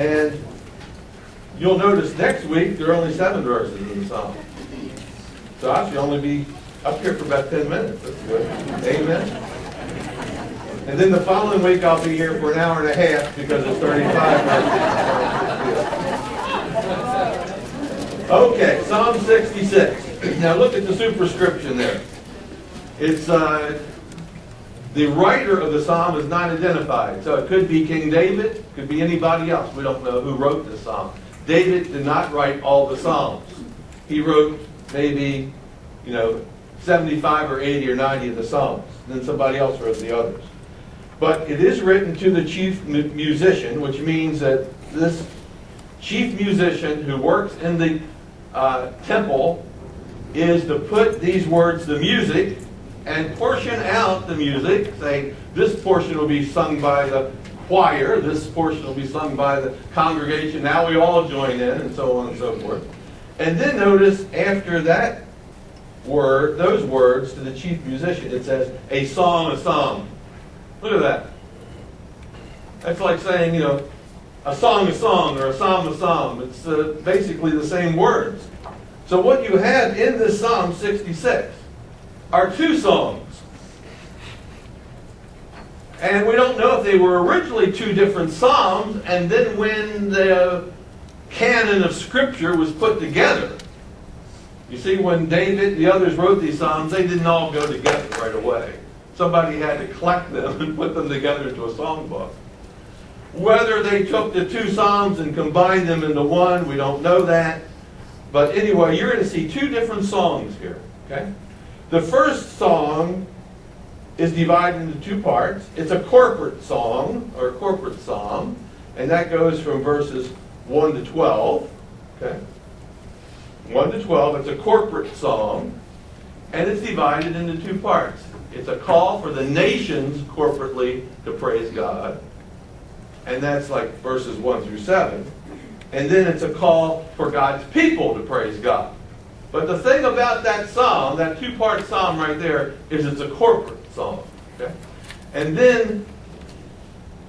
And you'll notice next week there are only seven verses in the psalm. So I should only be up here for about 10 minutes. That's good. Amen. And then the following week I'll be here for an hour and a half because it's 35 verses. Okay, Psalm 66. Now look at the superscription there. It's uh, the writer of the psalm is not identified. So it could be King David, could be anybody else. We don't know who wrote this psalm. David did not write all the psalms. He wrote maybe, you know, 75 or 80 or 90 of the psalms. Then somebody else wrote the others. But it is written to the chief musician, which means that this chief musician who works in the uh, temple is to put these words, the music, and portion out the music, say this portion will be sung by the choir, this portion will be sung by the congregation, now we all join in, and so on and so forth. And then notice after that word, those words to the chief musician, it says, a song, a song. Look at that. That's like saying, you know, a song, a song, or a psalm, a psalm. It's uh, basically the same words. So what you have in this Psalm 66 are two songs. And we don't know if they were originally two different psalms, and then when the canon of Scripture was put together, you see, when David, and the others wrote these psalms, they didn't all go together right away. Somebody had to collect them and put them together into a songbook. Whether they took the two psalms and combined them into one, we don't know that. But anyway, you're going to see two different songs here. Okay? The first song is divided into two parts. It's a corporate song, or a corporate psalm, and that goes from verses 1 to 12. Okay? 1 to 12, it's a corporate song, and it's divided into two parts. It's a call for the nations corporately to praise God, and that's like verses 1 through 7. And then it's a call for God's people to praise God. But the thing about that psalm, that two part psalm right there, is it's a corporate psalm. Okay? And then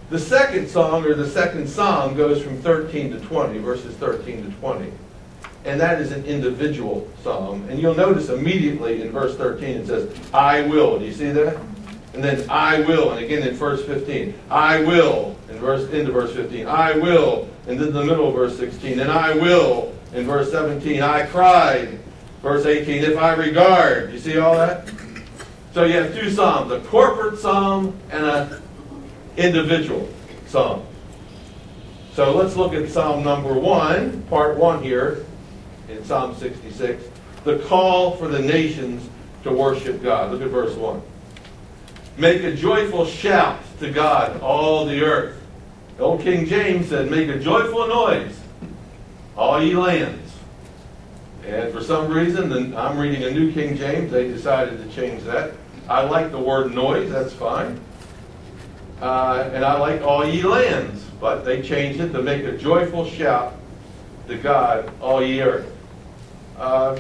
the second song, or the second psalm, goes from 13 to 20, verses 13 to 20 and that is an individual psalm. And you'll notice immediately in verse 13 it says, I will. Do you see that? And then I will, and again in verse 15, I will, in verse into verse 15, I will, and then the middle of verse 16, and I will, in verse 17, I cried, verse 18, if I regard. You see all that? So you have two psalms, a corporate psalm and an individual psalm. So let's look at Psalm number one, part one here, in Psalm 66, the call for the nations to worship God. Look at verse 1. Make a joyful shout to God, all the earth. Old King James said, Make a joyful noise, all ye lands. And for some reason, I'm reading a new King James, they decided to change that. I like the word noise, that's fine. Uh, and I like all ye lands, but they changed it to make a joyful shout to God, all ye earth. Uh,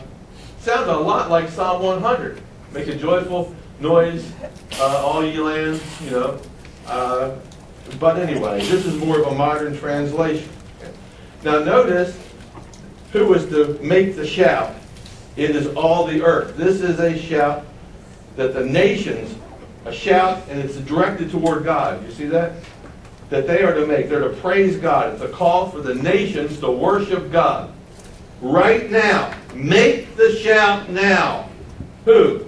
sounds a lot like Psalm 100. Make a joyful noise, uh, all ye lands, you know. Uh, but anyway, this is more of a modern translation. Now notice who was to make the shout. It is all the earth. This is a shout that the nations, a shout, and it's directed toward God. You see that? That they are to make. They're to praise God. It's a call for the nations to worship God. Right now. Make the shout now. Who?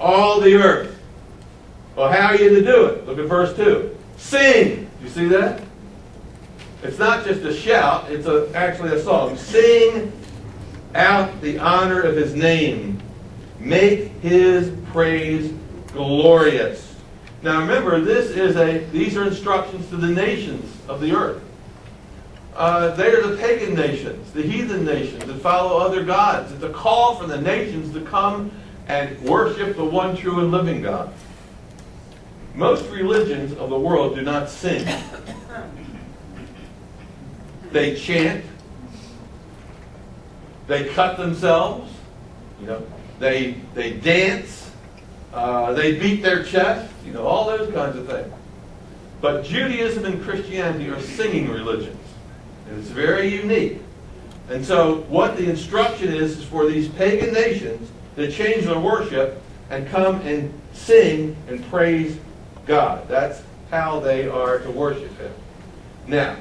All the earth. Well, how are you to do it? Look at verse 2. Sing. You see that? It's not just a shout, it's a, actually a song. Sing out the honor of his name. Make his praise glorious. Now remember, this is a these are instructions to the nations of the earth. Uh, they are the pagan nations, the heathen nations that follow other gods. It's a call for the nations to come and worship the one true and living God. Most religions of the world do not sing. They chant. They cut themselves. You know, they they dance. Uh, they beat their chest. You know, all those kinds of things. But Judaism and Christianity are singing religions. And it's very unique. And so what the instruction is, is for these pagan nations to change their worship and come and sing and praise God. That's how they are to worship Him. Now,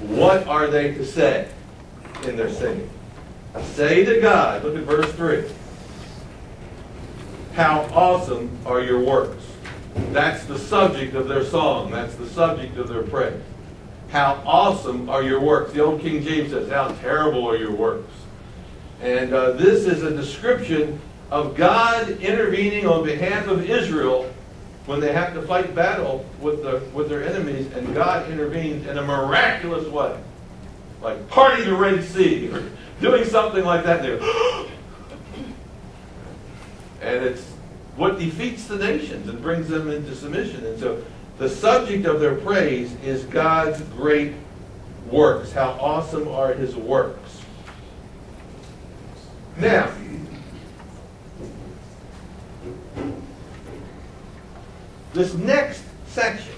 what are they to say in their singing? Say to God, look at verse 3. How awesome are your works. That's the subject of their song. That's the subject of their praise. How awesome are your works. The old King James says, How terrible are your works. And uh, this is a description of God intervening on behalf of Israel when they have to fight battle with, the, with their enemies, and God intervenes in a miraculous way. Like parting the Red Sea, or doing something like that. There. and it's what defeats the nations and brings them into submission. And so the subject of their praise is God's great works. How awesome are his works. Now, this next section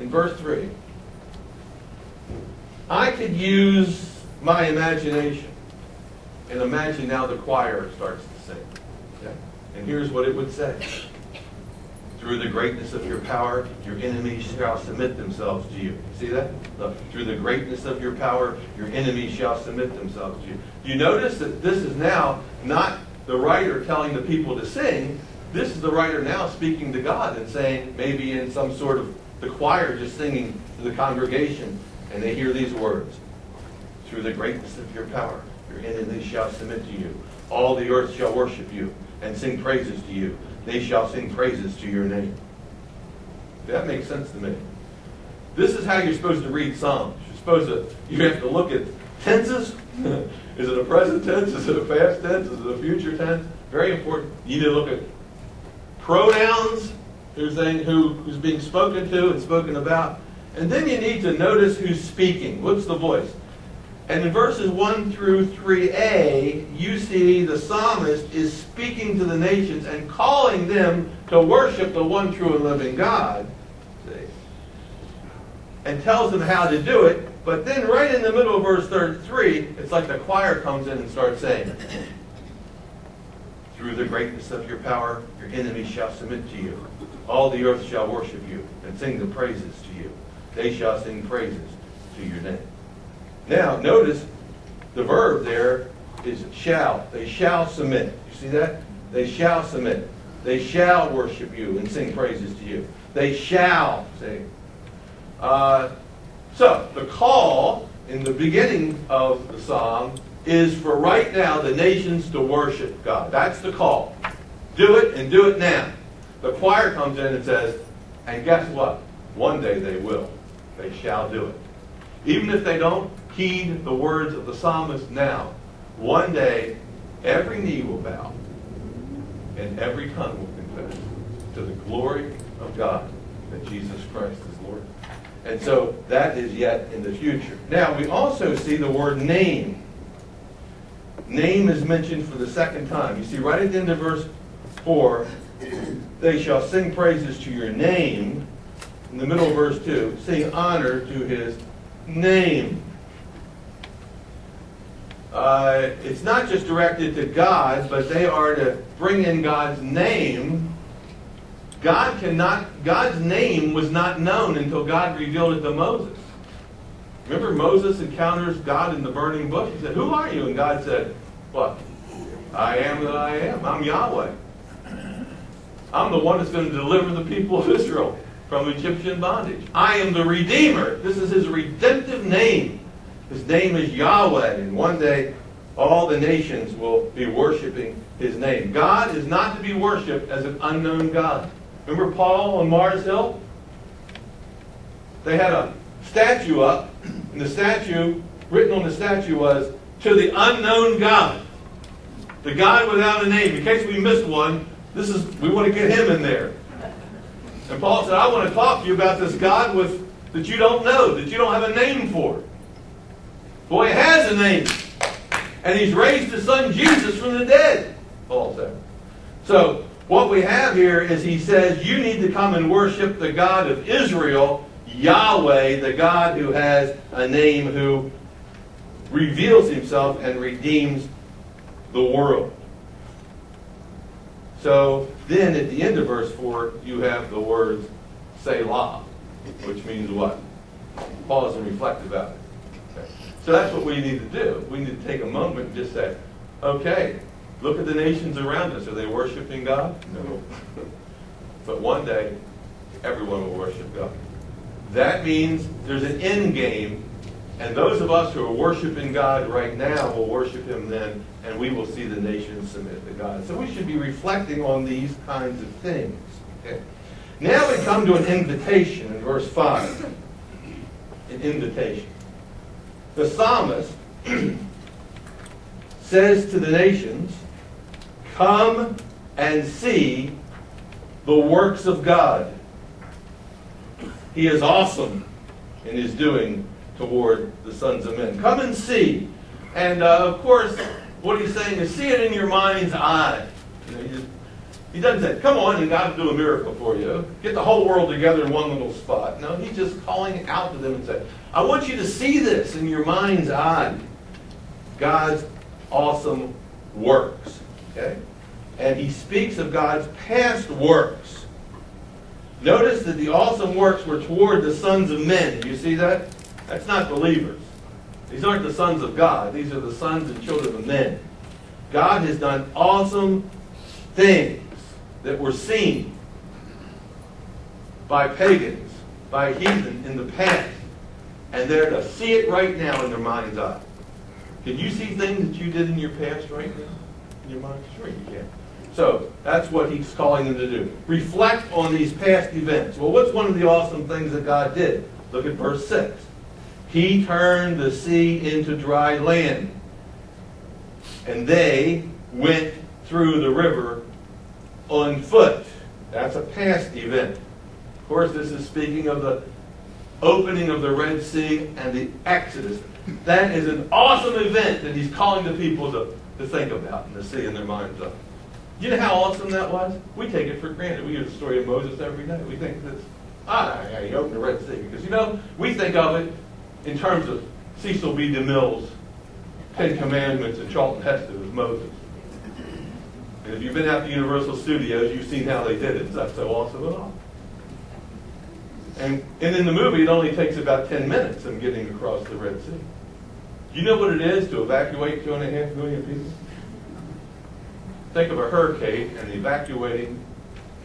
in verse 3, I could use my imagination and imagine now the choir starts to sing. Okay? And here's what it would say. Through the greatness of your power, your enemies shall submit themselves to you. See that? Look, through the greatness of your power, your enemies shall submit themselves to you. You notice that this is now not the writer telling the people to sing. This is the writer now speaking to God and saying, maybe in some sort of the choir just singing to the congregation, and they hear these words. Through the greatness of your power, your enemies shall submit to you. All the earth shall worship you and sing praises to you. They shall sing praises to your name. That makes sense to me. This is how you're supposed to read Psalms. You're supposed to, you have to look at tenses. is it a present tense? Is it a past tense? Is it a future tense? Very important. You need to look at pronouns, who's, who, who's being spoken to and spoken about. And then you need to notice who's speaking. What's the voice? And in verses 1 through 3a, you see the psalmist is speaking to the nations and calling them to worship the one true and living God. See? And tells them how to do it. But then right in the middle of verse 33, it's like the choir comes in and starts saying, Through the greatness of your power, your enemies shall submit to you. All the earth shall worship you and sing the praises to you. They shall sing praises to your name. Now, notice the verb there is shall. They shall submit. You see that? They shall submit. They shall worship you and sing praises to you. They shall sing. Uh, so, the call in the beginning of the psalm is for right now the nations to worship God. That's the call. Do it and do it now. The choir comes in and says, and guess what? One day they will. They shall do it. Even if they don't heed the words of the psalmist now, one day every knee will bow and every tongue will confess to the glory of God that Jesus Christ is Lord. And so that is yet in the future. Now, we also see the word name. Name is mentioned for the second time. You see, right at the end of verse 4, they shall sing praises to your name. In the middle of verse 2, sing honor to his name. Uh, it's not just directed to God, but they are to bring in God's name. God cannot, God's name was not known until God revealed it to Moses. Remember Moses encounters God in the burning bush? He said, Who are you? And God said, What? I am that I am. I'm Yahweh. I'm the one that's going to deliver the people of Israel from Egyptian bondage. I am the Redeemer. This is his redemptive name. His name is Yahweh, and one day all the nations will be worshiping his name. God is not to be worshiped as an unknown God. Remember Paul on Mars Hill? They had a statue up, and the statue, written on the statue was, To the unknown God. The God without a name. In case we missed one, this is we want to get him in there. And Paul said, I want to talk to you about this God with that you don't know, that you don't have a name for. Boy, he has a name. And he's raised his son Jesus from the dead, Paul said. So, what we have here is he says, You need to come and worship the God of Israel, Yahweh, the God who has a name, who reveals himself and redeems the world. So then at the end of verse 4, you have the words Selah, which means what? Pause and reflect about it. Okay. So that's what we need to do. We need to take a moment and just say, okay, look at the nations around us. Are they worshiping God? No. but one day, everyone will worship God. That means there's an end game, and those of us who are worshiping God right now will worship Him then, and we will see the nations submit to God. So we should be reflecting on these kinds of things. Okay? Now we come to an invitation in verse 5. An invitation. The psalmist says to the nations, Come and see the works of God. He is awesome in his doing toward the sons of men. Come and see. And uh, of course, what he's saying is see it in your mind's eye. You know, he, doesn't say, come on and God will do a miracle for you. Get the whole world together in one little spot. No, he's just calling out to them and saying, I want you to see this in your mind's eye. God's awesome works. Okay? And he speaks of God's past works. Notice that the awesome works were toward the sons of men. You see that? That's not believers. These aren't the sons of God. These are the sons and children of men. God has done awesome things that were seen by pagans, by heathen in the past. And they're to see it right now in their mind's eye. Can you see things that you did in your past right now? In your mind? Sure you can. So that's what he's calling them to do. Reflect on these past events. Well, what's one of the awesome things that God did? Look at verse 6. He turned the sea into dry land, and they went through the river on foot. That's a past event. Of course, this is speaking of the opening of the Red Sea and the Exodus. That is an awesome event that he's calling the people to, to think about and to see in their minds up. You know how awesome that was? We take it for granted. We hear the story of Moses every day. We think this, ah, yeah, he opened the Red Sea. Because, you know, we think of it in terms of Cecil B. DeMille's Ten Commandments and Charlton Heston as Moses. And if you've been out to Universal Studios, you've seen how they did it. It's that so awesome at all. And, and in the movie, it only takes about 10 minutes of getting across the Red Sea. Do you know what it is to evacuate two and a half million people? Think of a hurricane and evacuating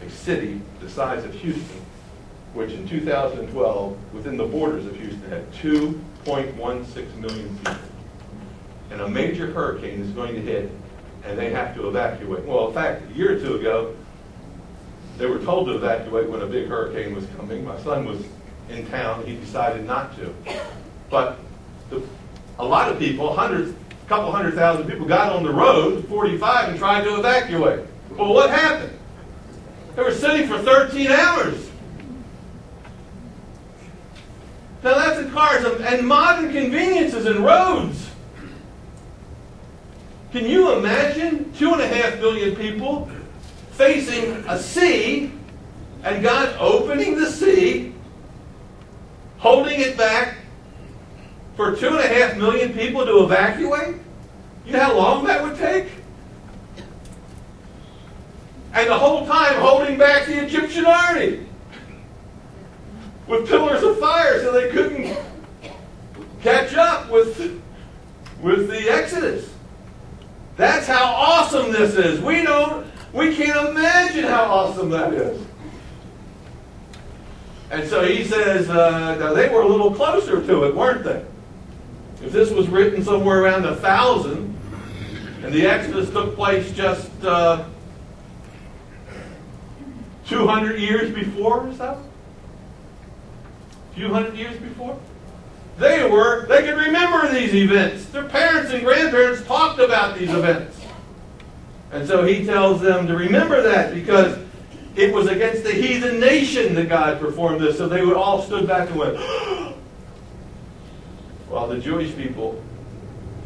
a city the size of Houston, which in 2012, within the borders of Houston, had 2.16 million people. And a major hurricane is going to hit, and they have to evacuate. Well, in fact, a year or two ago, they were told to evacuate when a big hurricane was coming. My son was in town. He decided not to. But the, a lot of people, hundreds, a couple hundred thousand people got on the road, 45, and tried to evacuate. Well, what happened? They were sitting for 13 hours. That's in cars and modern conveniences and roads. Can you imagine two and a half billion people facing a sea and God opening the sea, holding it back for two and a half million people to evacuate? You know how long that would take? And the whole time holding back the Egyptian army with pillars of fire so they couldn't catch up with, with the Exodus. That's how awesome this is. We don't we can't imagine how awesome that is. And so he says, uh, they were a little closer to it, weren't they? If this was written somewhere around a thousand, and the Exodus took place just uh, 200 years before or so, few hundred years before, they were, they could remember these events. Their parents and grandparents talked about these events. And so he tells them to remember that because it was against the heathen nation that God performed this. So they would all stood back and went, while the Jewish people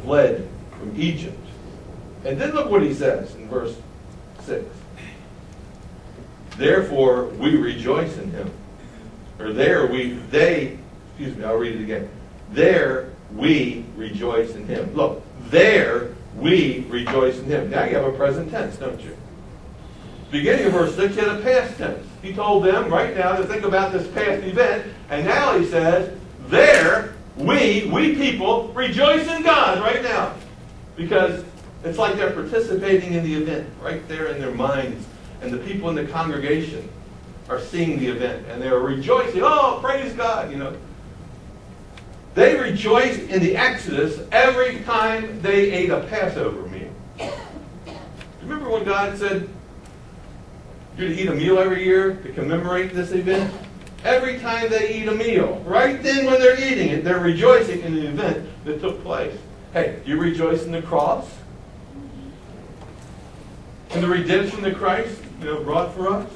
fled from Egypt. And then look what he says in verse 6. Therefore we rejoice in him. Or there we, they, excuse me, I'll read it again. There we rejoice in him. Look, there we rejoice in him. Now you have a present tense, don't you? Beginning of verse 6, you had a past tense. He told them right now to think about this past event, and now he says, there we, we people, rejoice in God right now. Because it's like they're participating in the event right there in their minds. And the people in the congregation are seeing the event and they're rejoicing. Oh, praise God, you know. They rejoiced in the Exodus every time they ate a Passover meal. Remember when God said you're to eat a meal every year to commemorate this event? Every time they eat a meal, right then when they're eating it, they're rejoicing in the event that took place. Hey, you rejoice in the cross? In the redemption that Christ you know, brought for us?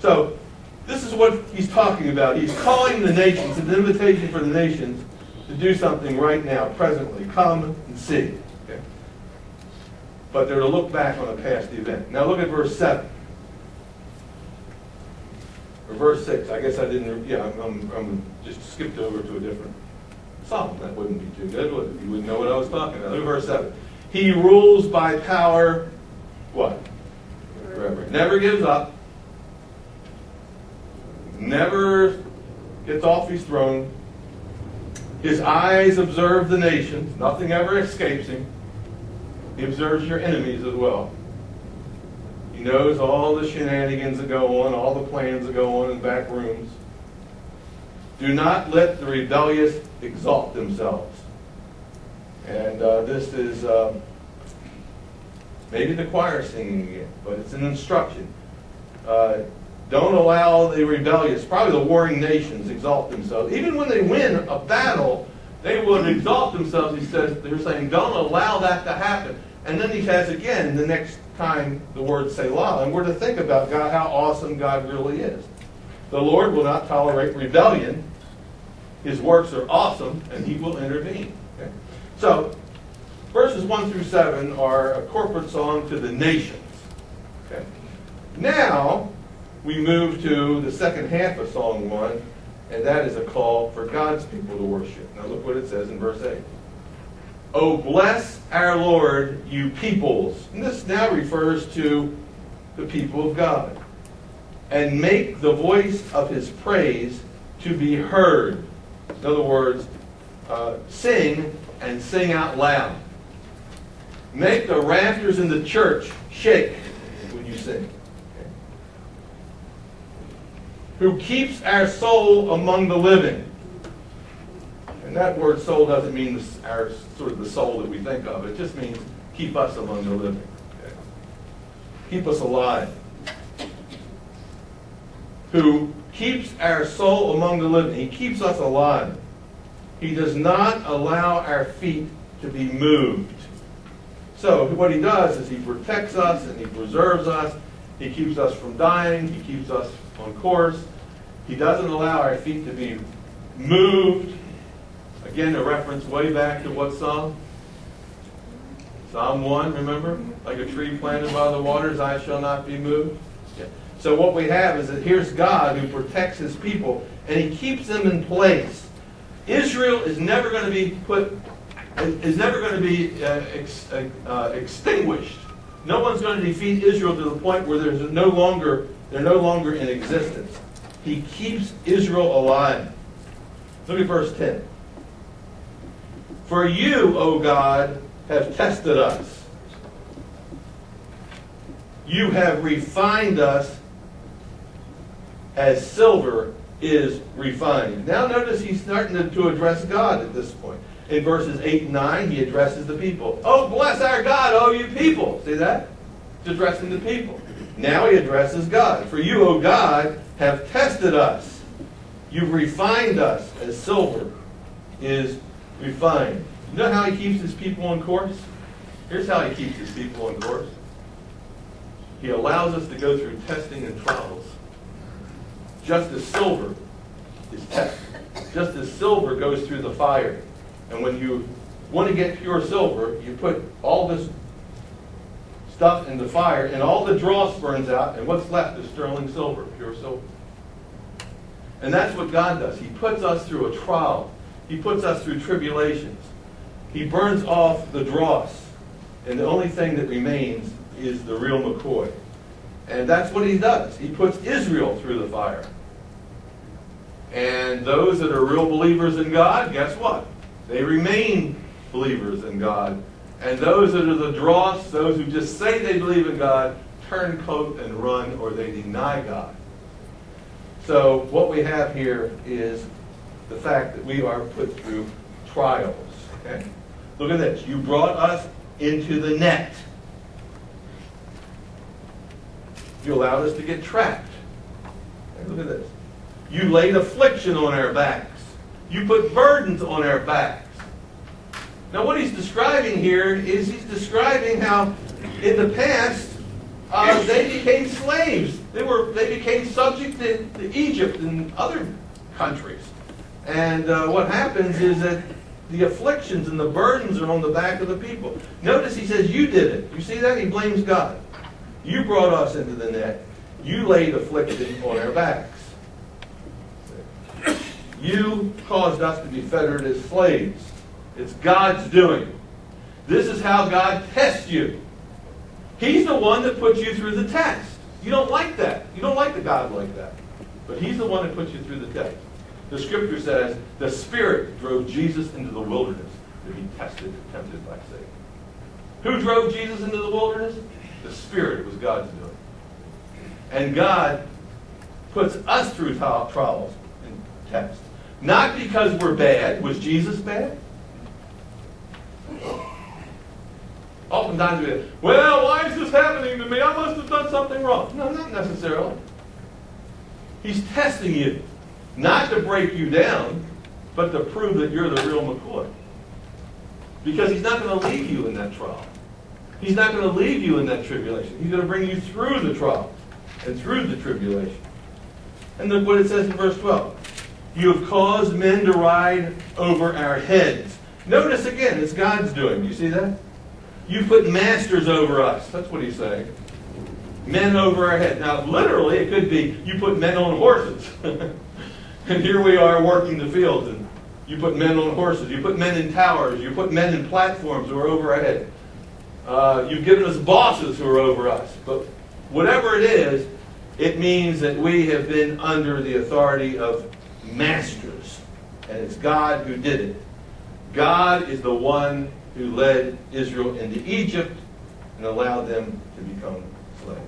So, this is what he's talking about. He's calling the nations, it's an invitation for the nations to do something right now, presently. Come and see. Okay? But they're to look back on a past event. Now look at verse 7. Or verse 6. I guess I didn't, yeah, I'm, I'm, I'm just skipped over to a different psalm. That wouldn't be too good, would it? You wouldn't know what I was talking about. Look at verse 7. He rules by power, what? Forever. Never gives up. Never gets off his throne. His eyes observe the nations. Nothing ever escapes him. He observes your enemies as well. He knows all the shenanigans that go on, all the plans that go on in back rooms. Do not let the rebellious exalt themselves. And uh, this is uh, maybe the choir singing again, but it's an instruction. Uh, don't allow the rebellious, probably the warring nations, exalt themselves. Even when they win a battle, they will exalt themselves. He says, they're saying, don't allow that to happen. And then he has again the next time the word Selah, and we're to think about God, how awesome God really is. The Lord will not tolerate rebellion. His works are awesome, and he will intervene. Okay? So, verses 1 through 7 are a corporate song to the nations. Okay? Now, we move to the second half of Song 1, and that is a call for God's people to worship. Now look what it says in verse 8. Oh, bless our Lord, you peoples. And this now refers to the people of God. And make the voice of his praise to be heard. In other words, uh, sing and sing out loud. Make the rafters in the church shake when you sing. Who keeps our soul among the living. And that word soul doesn't mean our sort of the soul that we think of. It just means keep us among the living. Okay? Keep us alive. Who keeps our soul among the living. He keeps us alive. He does not allow our feet to be moved. So what he does is he protects us and he preserves us. He keeps us from dying. He keeps us on course. He doesn't allow our feet to be moved. Again, a reference way back to what psalm? Psalm 1, remember? Like a tree planted by the waters, I shall not be moved. Yeah. So what we have is that here's God who protects his people, and he keeps them in place. Israel is never going to be put, is never going to be uh, ex, uh, uh, extinguished. No one's going to defeat Israel to the point where there's no longer, they're no longer in existence. He keeps Israel alive. Look at verse 10. For you, O God, have tested us. You have refined us as silver is refined. Now notice he's starting to address God at this point. In verses 8 and 9, he addresses the people. Oh, bless our God, oh you people. See that? He's addressing the people. Now he addresses God. For you, O God, have tested us. You've refined us as silver is refined. You know how he keeps his people on course? Here's how he keeps his people on course. He allows us to go through testing and trials. Just as silver is tested. Just as silver goes through the fire. And when you want to get pure silver, you put all this stuff in the fire, and all the dross burns out, and what's left is sterling silver, pure silver. And that's what God does. He puts us through a trial. He puts us through tribulations. He burns off the dross. And the only thing that remains is the real McCoy. And that's what he does. He puts Israel through the fire. And those that are real believers in God, guess what? They remain believers in God. And those that are the dross, those who just say they believe in God, turn coat and run or they deny God. So what we have here is the fact that we are put through trials. Okay? Look at this. You brought us into the net. You allowed us to get trapped. Okay, look at this. You laid affliction on our backs. You put burdens on our backs. Now, what he's describing here is he's describing how in the past uh, they became slaves. They were they became subject to, to Egypt and other countries. And uh, what happens is that the afflictions and the burdens are on the back of the people. Notice he says, You did it. You see that? He blames God. You brought us into the net. You laid affliction on our backs. You caused us to be fettered as slaves. It's God's doing. This is how God tests you. He's the one that puts you through the test. You don't like that. You don't like the God like that. But He's the one that puts you through the test. The scripture says the Spirit drove Jesus into the wilderness to be tested and tempted by Satan. Who drove Jesus into the wilderness? The Spirit. Was God's doing. And God puts us through trials and tests. Not because we're bad. Was Jesus bad? Oftentimes we say, well, why is this happening to me? I must have done something wrong. No, not necessarily. He's testing you, not to break you down, but to prove that you're the real McCoy. Because he's not going to leave you in that trial. He's not going to leave you in that tribulation. He's going to bring you through the trial and through the tribulation. And look what it says in verse 12. You have caused men to ride over our heads. Notice again, it's God's doing. You see that? You put masters over us. That's what he's saying. Men over our head. Now, literally, it could be you put men on horses. and here we are working the fields, and you put men on horses. You put men in towers. You put men in platforms who are over our head. Uh, you've given us bosses who are over us. But whatever it is, it means that we have been under the authority of masters. And it's God who did it. God is the one who led Israel into Egypt and allowed them to become slaves.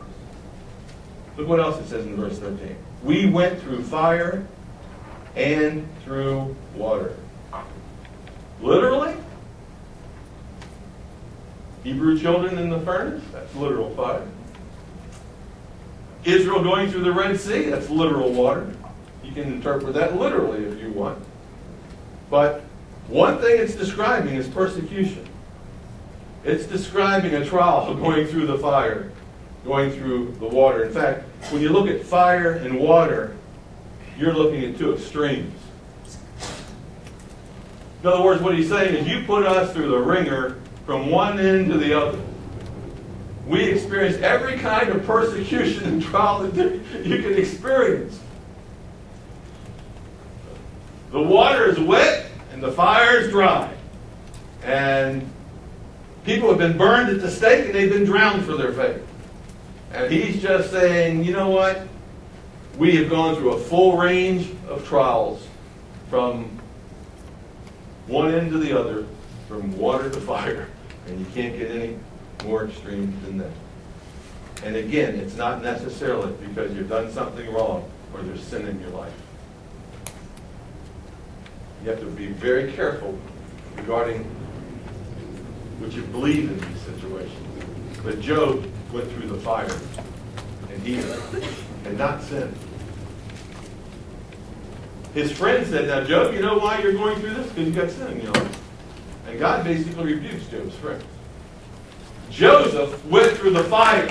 Look what else it says in verse 13. We went through fire and through water. Literally? Hebrew children in the furnace? That's literal fire. Israel going through the Red Sea? That's literal water. You can interpret that literally if you want. But one thing it's describing is persecution. It's describing a trial going through the fire, going through the water. In fact, when you look at fire and water, you're looking at two extremes. In other words, what he's saying is you put us through the wringer from one end to the other. We experience every kind of persecution and trial that you can experience. The water is wet and the fire's dry. And people have been burned at the stake and they've been drowned for their faith. And he's just saying, you know what? We have gone through a full range of trials from one end to the other, from water to fire, and you can't get any more extreme than that. And again, it's not necessarily because you've done something wrong or there's sin in your life. You have to be very careful regarding what you believe in these situations. But Job went through the fire, and he had not sinned. His friend said, Now, Job, you know why you're going through this? Because you got sin in. And God basically rebukes Job's friends. Joseph went through the fire.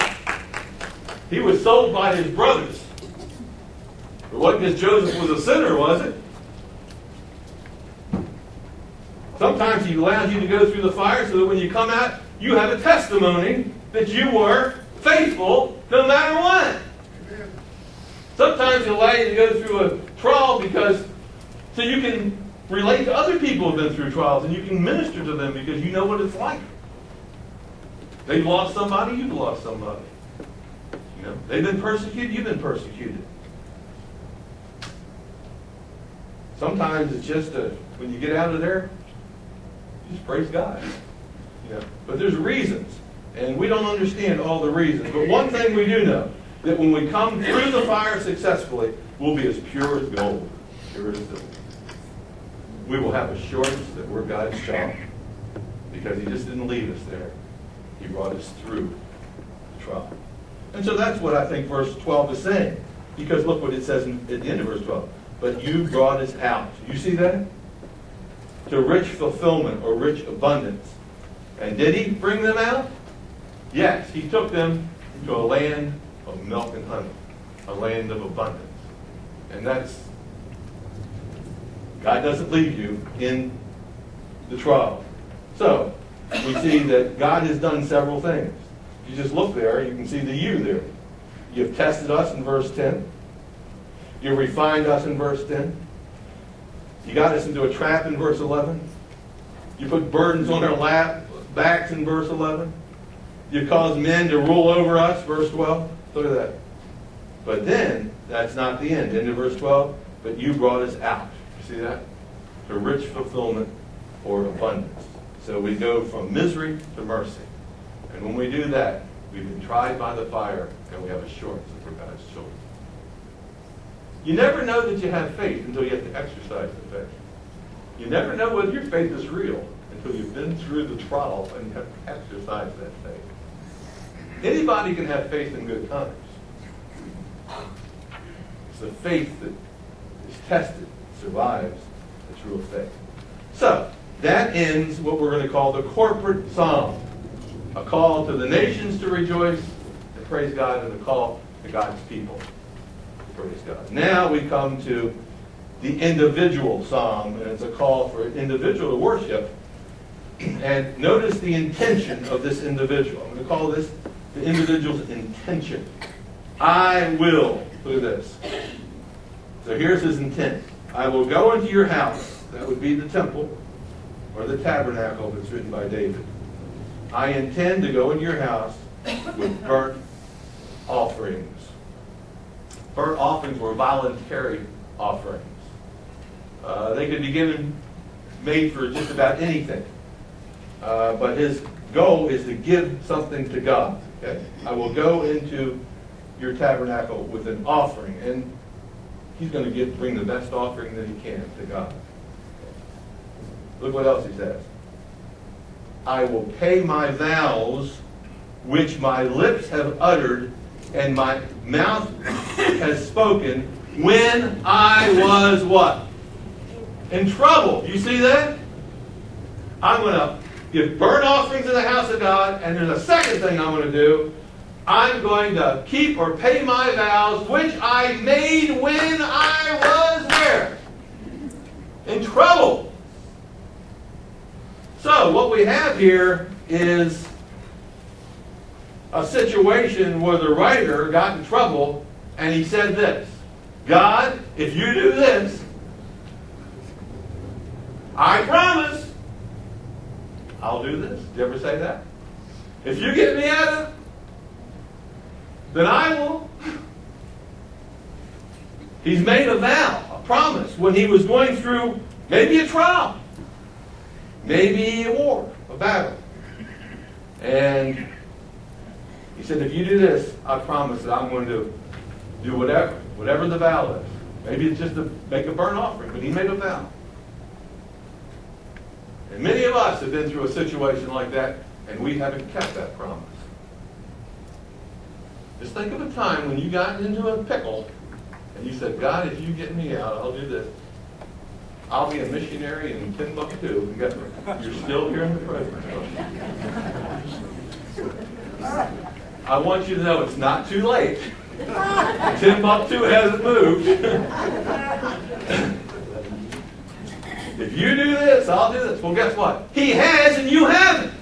He was sold by his brothers. It wasn't because Joseph was a sinner, was it? Sometimes he allows you to go through the fire so that when you come out, you have a testimony that you were faithful no matter what. Sometimes he'll allow you to go through a trial because so you can relate to other people who have been through trials and you can minister to them because you know what it's like. They've lost somebody, you've lost somebody. You know, they've been persecuted, you've been persecuted. Sometimes it's just a, when you get out of there, just praise God. Know, but there's reasons, and we don't understand all the reasons. But one thing we do know, that when we come through the fire successfully, we'll be as pure as gold, pure as silver. We will have assurance that we're God's child, because he just didn't leave us there. He brought us through the trial. And so that's what I think verse 12 is saying. Because look what it says in, at the end of verse 12. But you brought us out. You see that? To rich fulfillment or rich abundance. And did he bring them out? Yes, he took them to a land of milk and honey, a land of abundance. And that's, God doesn't leave you in the trial. So, we see that God has done several things. You just look there, you can see the you there. You've tested us in verse 10. You refined us in verse 10. You got us into a trap in verse 11. You put burdens on our lap, backs in verse 11. You caused men to rule over us, verse 12. Look at that. But then, that's not the end. End of verse 12. But you brought us out. You see that? To rich fulfillment or abundance. So we go from misery to mercy. And when we do that, we've been tried by the fire and we have assurance that we're God's children. You never know that you have faith until you have to exercise the faith. You never know whether your faith is real until you've been through the trial and you have to exercise that faith. Anybody can have faith in good times. It's the faith that is tested, survives the real faith. So, that ends what we're going to call the corporate psalm. A call to the nations to rejoice and praise God, and a call to God's people praise God. Now we come to the individual psalm, and it's a call for an individual to worship. And notice the intention of this individual. I'm going to call this the individual's intention. I will. Look at this. So here's his intent. I will go into your house. That would be the temple or the tabernacle that's written by David. I intend to go into your house with burnt offerings. Burnt offerings were voluntary offerings. Uh, they could be given, made for just about anything. Uh, but his goal is to give something to God. Okay? I will go into your tabernacle with an offering, and he's going to give, bring the best offering that he can to God. Look what else he says. I will pay my vows which my lips have uttered and my mouth has spoken when I was what? In trouble. You see that? I'm going to give burnt offerings in the house of God, and there's a second thing I'm going to do. I'm going to keep or pay my vows which I made when I was there. In trouble. So, what we have here is a situation where the writer got in trouble and he said this God, if you do this, I promise I'll do this. Did you ever say that? If you get me out of then I will. He's made a vow, a promise, when he was going through maybe a trial maybe a war, a battle. And he said, if you do this, I promise that I'm going to do whatever, whatever the vow is. Maybe it's just to make a burnt offering, but he made a vow. And many of us have been through a situation like that, and we haven't kept that promise. Just think of a time when you got into a pickle, and you said, God, if you get me out, I'll do this. I'll be a missionary in Timbuktu. You're still here in the present. I want you to know it's not too late. Timbuktu hasn't moved. if you do this, I'll do this. Well, guess what? He has and you haven't.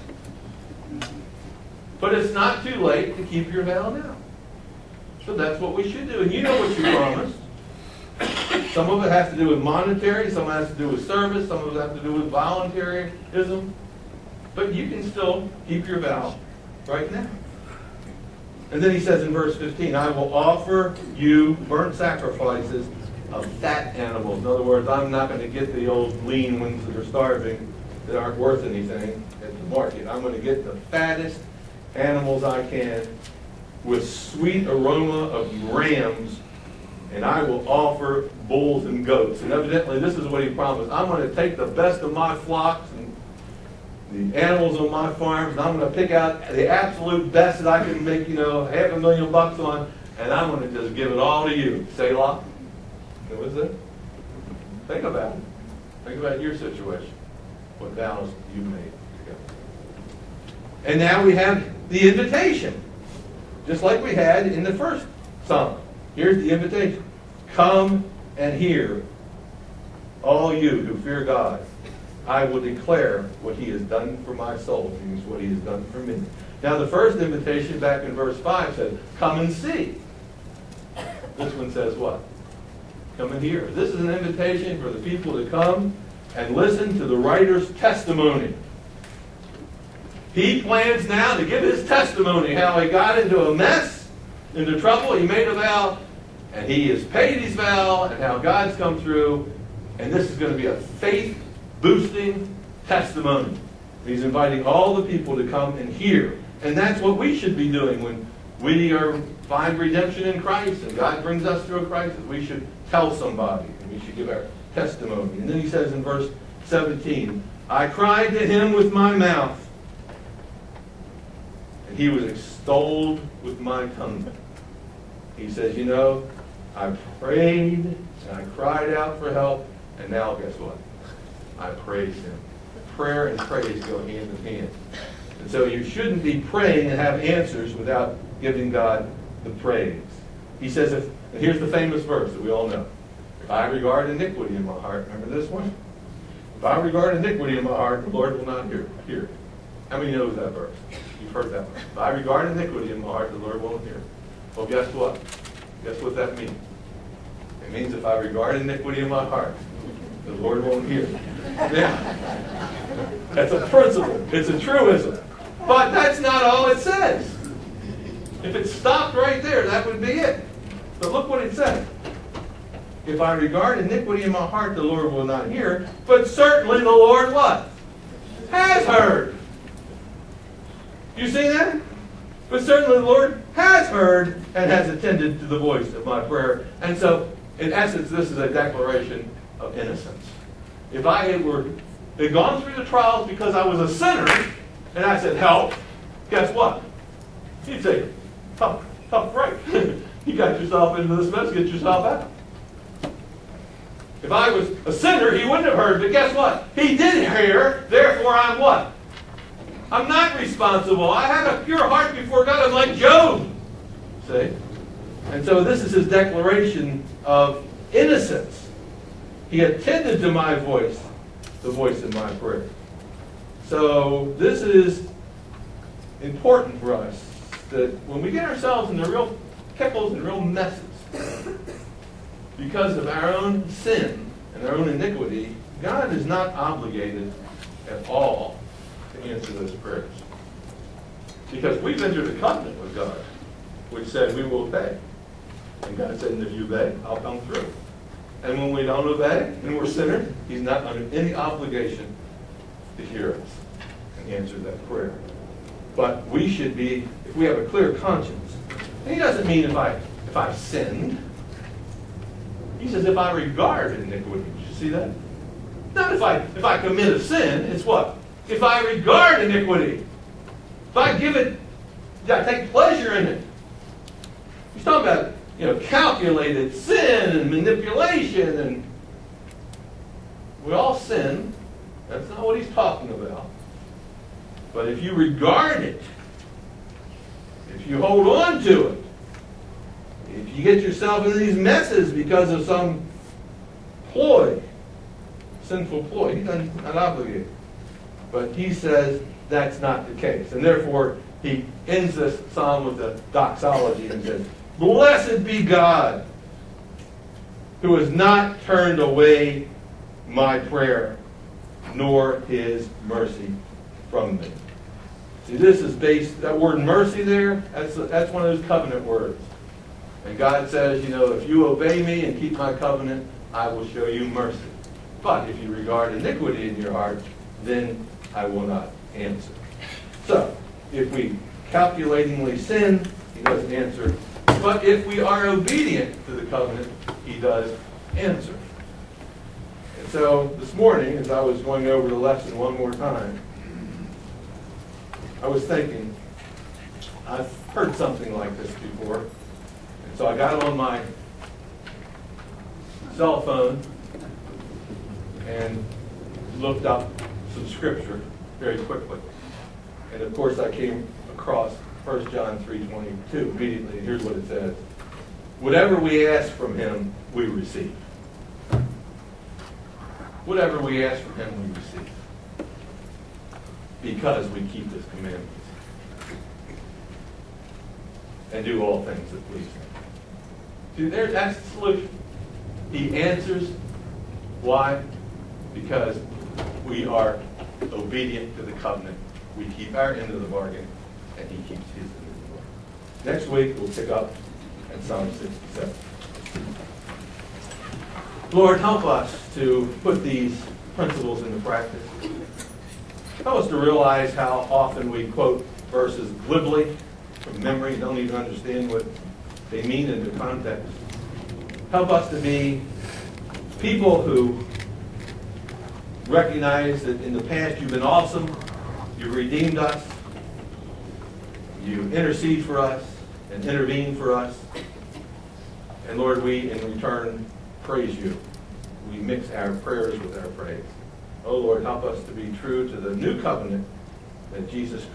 But it's not too late to keep your vow now. So that's what we should do. And you know what you promised. Some of it has to do with monetary, some of it has to do with service, some of it has to do with voluntarism. But you can still keep your vow right now. And then he says in verse 15, I will offer you burnt sacrifices of fat animals. In other words, I'm not going to get the old lean ones that are starving, that aren't worth anything at the market. I'm going to get the fattest animals I can with sweet aroma of rams, and I will offer bulls and goats. And evidently, this is what he promised. I'm going to take the best of my flocks the animals on my farms, and I'm going to pick out the absolute best that I can make, you know, half a million bucks on, and I'm going to just give it all to you. Selah. What was it? Think about it. Think about your situation. What vows you made. Together. And now we have the invitation. Just like we had in the first psalm. Here's the invitation. Come and hear, all you who fear God. I will declare what he has done for my soul, means what he has done for me. Now the first invitation back in verse 5 said, come and see. This one says what? Come and hear. This is an invitation for the people to come and listen to the writer's testimony. He plans now to give his testimony how he got into a mess, into trouble. He made a vow, and he has paid his vow, and how God's come through. And this is going to be a faith boosting testimony. He's inviting all the people to come and hear. And that's what we should be doing when we are find redemption in Christ and God brings us through a crisis. We should tell somebody and we should give our testimony. And then he says in verse 17, I cried to him with my mouth and he was extolled with my tongue. He says, You know, I prayed and I cried out for help, and now guess what? I praise him. Prayer and praise go hand in hand. And so you shouldn't be praying and have answers without giving God the praise. He says, if, here's the famous verse that we all know. If I regard iniquity in my heart, remember this one? If I regard iniquity in my heart, the Lord will not hear, hear. How many knows that verse? You've heard that one. If I regard iniquity in my heart, the Lord won't hear. Well, guess what? Guess what that means? It means if I regard iniquity in my heart, the Lord won't hear. That's a principle. It's a truism. But that's not all it says. If it stopped right there, that would be it. But look what it says. If I regard iniquity in my heart, the Lord will not hear. But certainly the Lord what? Has heard. You see that? But certainly the Lord has heard and has attended to the voice of my prayer. And so, in essence, this is a declaration of innocence. If I had, were, had gone through the trials because I was a sinner, and I said, help, guess what? He'd say, tough, tough break. you got yourself into this mess, get yourself out. If I was a sinner, he wouldn't have heard, but guess what? He did hear, therefore I'm what? I'm not responsible. I had a pure heart before God. I'm like Job. See? And so this is his declaration of innocence. He attended to my voice, the voice of my prayer. So this is important for us that when we get ourselves in the real pickles and real messes because of our own sin and our own iniquity, God is not obligated at all to answer those prayers. Because we've entered a covenant with God, which said we will obey. And God said, and if you obey, I'll come through. And when we don't obey and we're sinners, He's not under any obligation to hear us and answer that prayer. But we should be, if we have a clear conscience, and He doesn't mean if I if I've sinned. He says if I regard iniquity. Did you see that? Not if I if I commit a sin, it's what? if I regard iniquity, if I give it, I take pleasure in it. He's talking about, you know, calculated sin and manipulation and we all sin. That's not what he's talking about. But if you regard it, if you hold on to it, if you get yourself into these messes because of some ploy, sinful ploy, he's not obligated. But he says that's not the case. And therefore, he ends this psalm with a doxology and says, Blessed be God who has not turned away my prayer, nor his mercy from me. See, this is based, that word mercy there, that's, that's one of those covenant words. And God says, you know, if you obey me and keep my covenant, I will show you mercy. But if you regard iniquity in your heart, then I will not answer. So, if we calculatingly sin, he doesn't answer. But if we are obedient to the covenant, he does answer. And so this morning, as I was going over the lesson one more time, I was thinking, I've heard something like this before. And so I got on my cell phone and looked up some scripture very quickly. And of course, I came across 1 John 3.22 immediately. Here's what it says. Whatever we ask from him, we receive. Whatever we ask from him, we receive. Because we keep his commandments. And do all things that please him. See, there, that's the solution. He answers. Why? Because we are obedient to the covenant. We keep our end of the bargain, and he keeps his. Next week, we'll pick up at Psalm 67. Lord, help us to put these principles into practice. Help us to realize how often we quote verses glibly from memory, don't even understand what they mean in the context. Help us to be people who recognize that in the past you've been awesome, you've redeemed us, you intercede for us and intervene for us. And Lord, we in return praise you. We mix our prayers with our praise. Oh Lord, help us to be true to the new covenant that Jesus Christ